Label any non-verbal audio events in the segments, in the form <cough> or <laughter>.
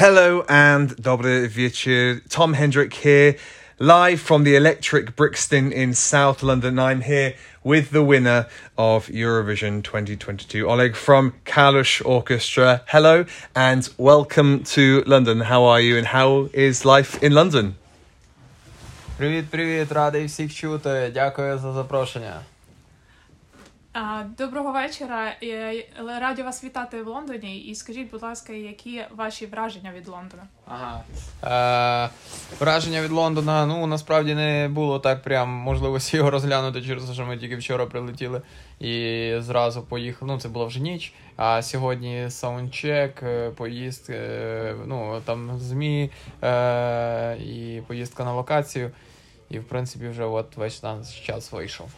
Hello and dobry wieczór. Tom Hendrick here, live from the Electric Brixton in South London. I'm here with the winner of Eurovision 2022, Oleg from Kalush Orchestra. Hello and welcome to London. How are you and how is life in London? Привіт, привіт, радий всіх чути. Дякую за запрошення. Доброго вечора. Е, Раді вас вітати в Лондоні. І скажіть, будь ласка, які ваші враження від Лондона? Ага. Е, враження від Лондона, ну насправді не було так прям можливості його розглянути через те, що ми тільки вчора прилетіли і зразу поїхали. Ну, це була вже ніч. А сьогодні саундчек, е, поїзд, е, ну там ЗМІ е, і поїздка на локацію. І в принципі вже от весь час вийшов.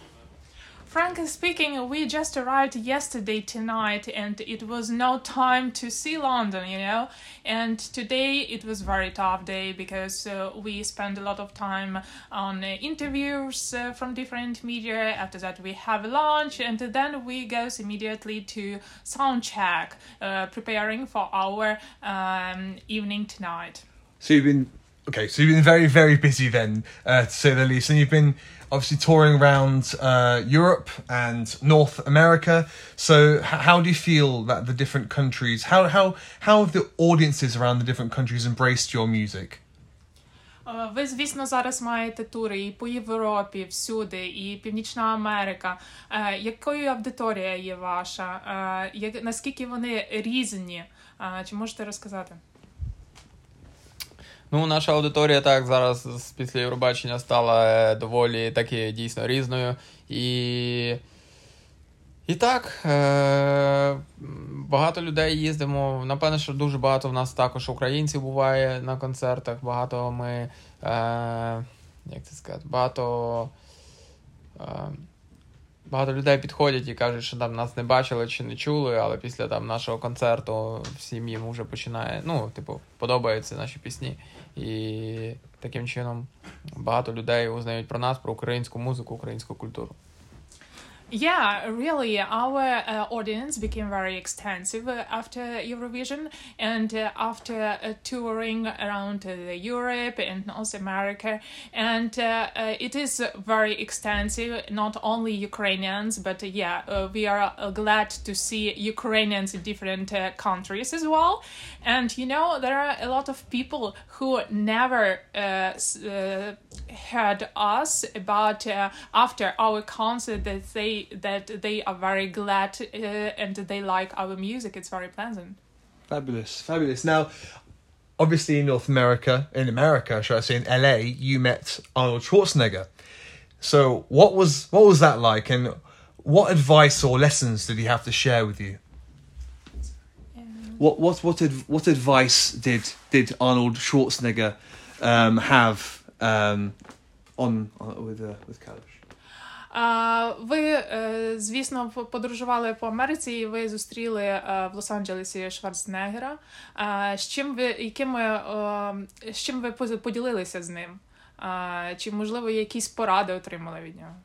Frankly speaking, we just arrived yesterday tonight, and it was no time to see London, you know. And today it was very tough day because uh, we spent a lot of time on uh, interviews uh, from different media. After that, we have lunch, and then we goes immediately to sound check, uh, preparing for our um, evening tonight. So you've been okay. So you've been very, very busy then, uh, to say the least, and you've been obviously touring around uh, Europe and North America. So h- how do you feel that the different countries, how how how have the audiences around the different countries embraced your music? Е, Ви, звісно, зараз маєте тури і по Європі, всюди, і Північна Америка. Е, Якою аудиторія є ваша? Е, як- Наскільки вони різні? Е, Чи можете розказати? Ну, наша аудиторія так зараз після Євробачення стала е, доволі таки дійсно різною. І. І так, е, багато людей їздимо. Напевно, що дуже багато в нас також українців буває на концертах. Багато ми. Е, як це сказати, багато. Е, Багато людей підходять і кажуть, що там нас не бачили чи не чули, але після там нашого концерту всім їм вже починає, ну, типу, подобаються наші пісні. І таким чином багато людей узнають про нас, про українську музику, українську культуру. Yeah, really, our uh, audience became very extensive uh, after Eurovision and uh, after uh, touring around uh, Europe and North America. And uh, it is very extensive, not only Ukrainians, but yeah, we are glad to see Ukrainians in different countries as well. And you know, there are a lot of people who never heard us, uh, after our concert, that they that they are very glad uh, and they like our music. It's very pleasant. Fabulous, fabulous. Now, obviously in North America, in America, should I say, in LA, you met Arnold Schwarzenegger. So what was what was that like, and what advice or lessons did he have to share with you? What what what ad, what advice did did Arnold Schwarzenegger um, have um, on, on with uh, with Kalush? Ви, е, звісно, подорожували по Америці, і ви зустріли е, в Лос-Анджелесі Шварценеггера. З чим ви якими з чим ви поділилися з ним? Чи можливо якісь поради отримали від нього?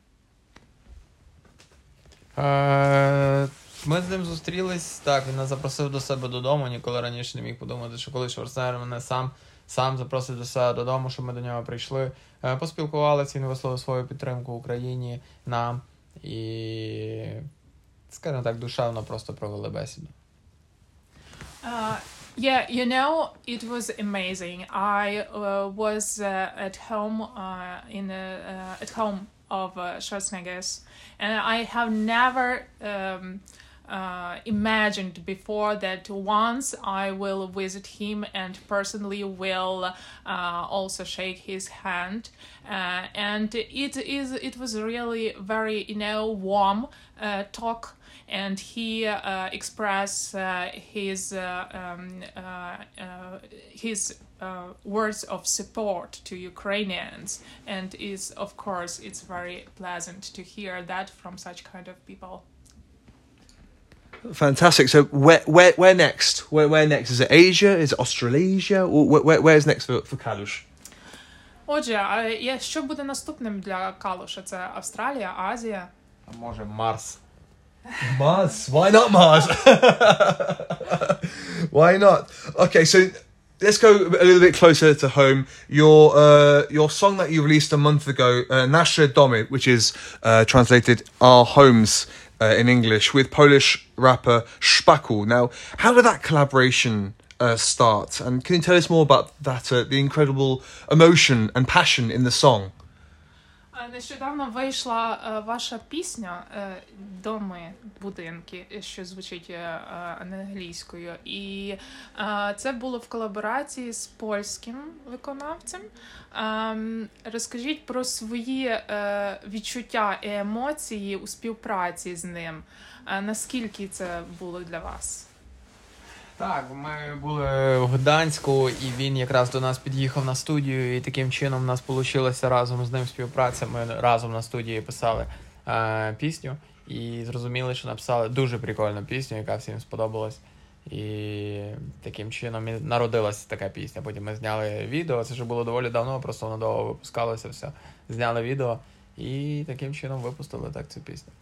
Е, Ми з ним зустрілись. Так, він нас запросив до себе додому. Ніколи раніше не міг подумати, що коли Шварценеггер мене сам сам запросив до себе додому, щоб ми до нього прийшли. Е, Поспілкувалися, він висловив свою підтримку Україні нам і, скажімо так, душевно просто провели бесіду. Uh, yeah, you know, it was amazing. I uh, was uh, at home uh, in uh, at home of uh, Schwarzenegger's, and I have never um, uh, imagined before that once I will visit him and personally will uh, also shake his hand. Uh, and it is it was really very you know warm uh, talk and he uh, expressed uh, his um, his words of support to Ukrainians, and is of course it's very pleasant to hear that from such kind of people. Fantastic. So where where where next? Where where next? Is it Asia? Is it Australasia? Or where, where where's next for for Kalush? Отже, а є- що буде наступним для Калуша? Це Австралія, Азія. А може Марс. Mars. Why not Mars? <laughs> Why not? Okay, so let's go a little bit closer to home. Your uh, your song that you released a month ago, uh, Nasze Domy, which is uh, translated "Our Homes" uh, in English, with Polish rapper Szpaku. Now, how did that collaboration uh, start? And can you tell us more about that? Uh, the incredible emotion and passion in the song. Е, Нещодавно вийшла е, ваша пісня е, Доми, будинки, що звучить англійською. І це було в колаборації з польським виконавцем. Ем, Розкажіть про свої відчуття і емоції у співпраці з ним. Наскільки це було для вас? Так, ми були в Гданську, і він якраз до нас під'їхав на студію, і таким чином в нас вийшло разом з ним співпраця. Ми разом на студії писали е, пісню і зрозуміли, що написали дуже прикольну пісню, яка всім сподобалась. І таким чином народилася така пісня. Потім ми зняли відео. Це вже було доволі давно, просто воно довго випускалося все. Зняли відео і таким чином випустили так цю пісню.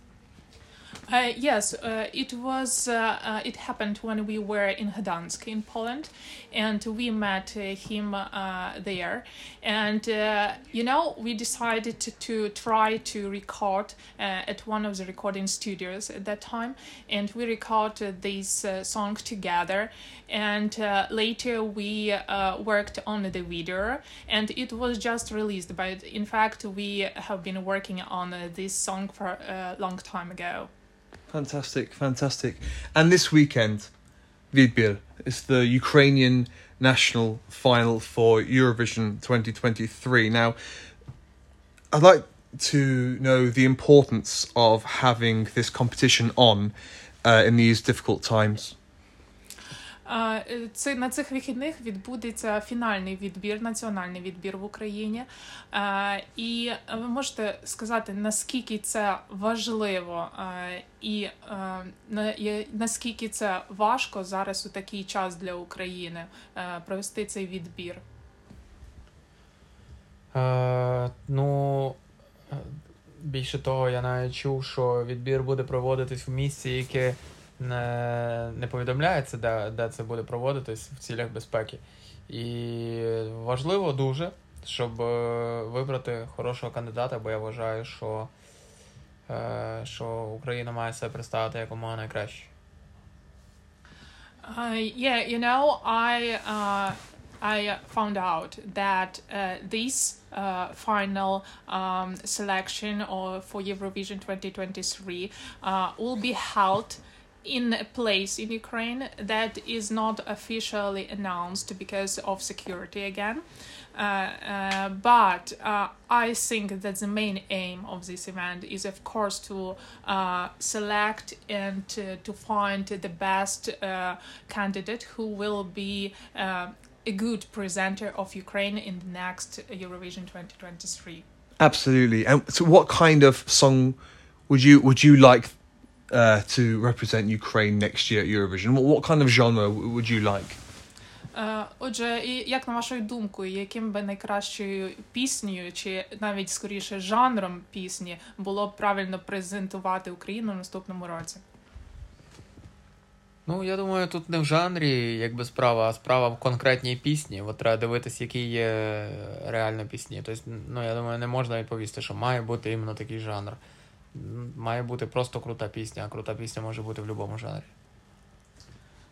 Uh, yes, uh, it was. Uh, uh, it happened when we were in Gdansk in Poland, and we met uh, him uh, there. And you know, we decided to, to try to record at one of the recording studios at that time, and we recorded this song together. And later we worked on the video, and it was just released. But in fact, we have been working on this song for a long time ago. Fantastic, fantastic. And this weekend, Vidbir is the Ukrainian national final for Eurovision 2023. Now, I'd like to know the importance of having this competition on uh, in these difficult times. Е, Це на цих вихідних відбудеться фінальний відбір, національний відбір в Україні. Е, І ви можете сказати, наскільки це важливо е, і е, на- і наскільки це важко зараз у такий час для України е, провести цей відбір. Е, ну, е, більше того, я навіть чув, що відбір буде проводитись в місці, яке не, не повідомляється, де, де це буде проводитись в цілях безпеки. І важливо дуже, щоб е, вибрати хорошого кандидата, бо я вважаю, що, е, що Україна має себе представити якомога найкраще. Uh, yeah, you know, I uh, I found out that uh, this uh, final um, selection or for Eurovision 2023 uh, will be held in a place in Ukraine that is not officially announced because of security again. Uh, uh, but uh, I think that the main aim of this event is, of course, to uh, select and to, to find the best uh, candidate who will be uh, a good presenter of Ukraine in the next Eurovision 2023. Absolutely. And so, what kind of song would you would you like uh, to represent Ukraine next year at Eurovision? What, what kind of genre would you like? Е, Отже, і як на вашу думку, яким би найкращою піснею, чи навіть скоріше жанром пісні було б правильно презентувати Україну в наступному році? Ну, я думаю, тут не в жанрі, якби справа, а справа в конкретній пісні. От треба дивитися, які є реально пісні. Тобто, ну, я думаю, не можна відповісти, що має бути іменно такий жанр. М, Має бути просто крута пісня, а крута пісня може бути в будь-якому жанрі.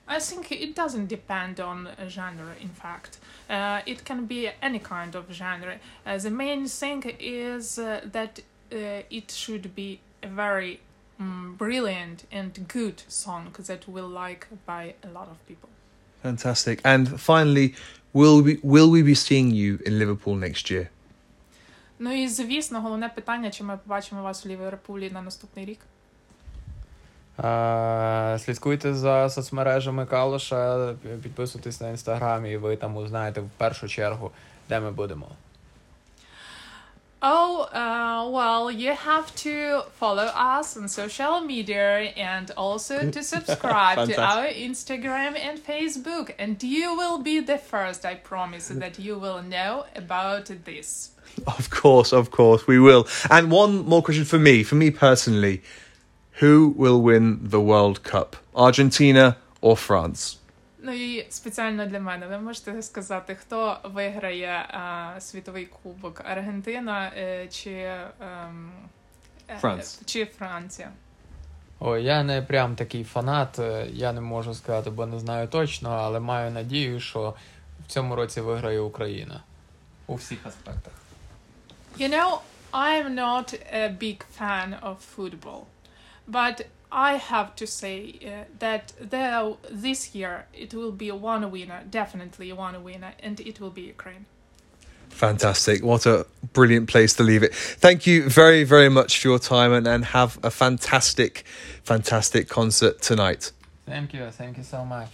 I think it doesn't depend on a genre, in fact. Uh, it can be any kind of genre. Uh, the main thing is uh, that uh, it should be a very mm, brilliant and good song that will like by a lot of people. Fantastic. And finally, will we will we be seeing you in Liverpool next year? Ну і звісно, головне питання, чи ми побачимо вас у Ліверпулі на наступний рік. Слідкуйте за соцмережами Калуша, підписуйтесь на інстаграм, і ви там узнаєте в першу чергу, де ми будемо. Oh, uh, well, you have to follow us on social media and also <laughs> to subscribe to our Instagram and Facebook. And you will be the first, I promise, that you will know about this. Of course, of course, we will. And one more question for me, for me personally, who will win the World Cup? Argentina or France? Ну і спеціально для мене ви можете сказати, хто виграє а, світовий кубок Аргентина е, чи, ем, е, чи Франція? Ой, я не прям такий фанат, е, я не можу сказати, бо не знаю точно, але маю надію, що в цьому році виграє Україна. У всіх аспектах. You know, I'm not a big fan of football, but I have to say uh, that there, this year it will be one winner, definitely one winner, and it will be Ukraine. Fantastic. What a brilliant place to leave it. Thank you very, very much for your time and, and have a fantastic, fantastic concert tonight. Thank you, thank you so much.